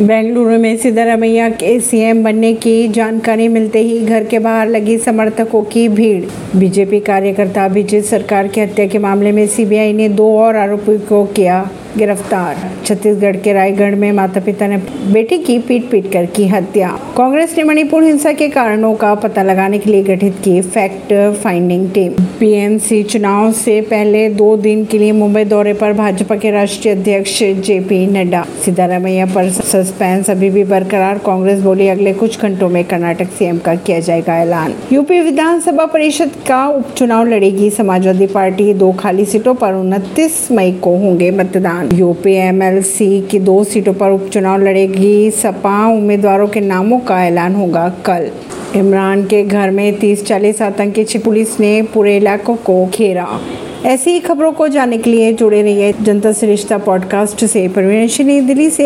बेंगलुरु में सिद्धरमैया के सीएम बनने की जानकारी मिलते ही घर के बाहर लगी समर्थकों की भीड़। बीजेपी कार्यकर्ता अभिजीत सरकार की हत्या के मामले में सीबीआई ने दो और आरोपियों को किया गिरफ़्तार। छत्तीसगढ़ के रायगढ़ में माता पिता ने बेटी की पीट पीट कर की हत्या। कांग्रेस ने मणिपुर हिंसा के कारणों का पता लगाने के लिए गठित की फैक्ट फाइंडिंग टीम। पीएमसी चुनाव से पहले दो दिन के लिए मुंबई दौरे पर भाजपा के राष्ट्रीय अध्यक्ष जेपी नड्डा। सिद्धारमैया पर सस्पेंस अभी भी बरकरार, कांग्रेस बोली, अगले कुछ घंटों में कर्नाटक सीएम का किया जाएगा ऐलान। यूपी विधानसभा परिषद का उपचुनाव लड़ेगी समाजवादी पार्टी। दो खाली सीटों पर उनतीस मई को होंगे मतदान। यूपी एमएलसी की दो सीटों पर उपचुनाव लड़ेगी सपा। उम्मीदवारों के नामों का ऐलान होगा कल। इमरान के घर में 30-40 आतंकी पुलिस ने पूरे इलाकों को घेरा। ऐसी ही खबरों को जानने के लिए जुड़े रहिए जनता से रिश्ता पॉडकास्ट से। परवीन दिल्ली से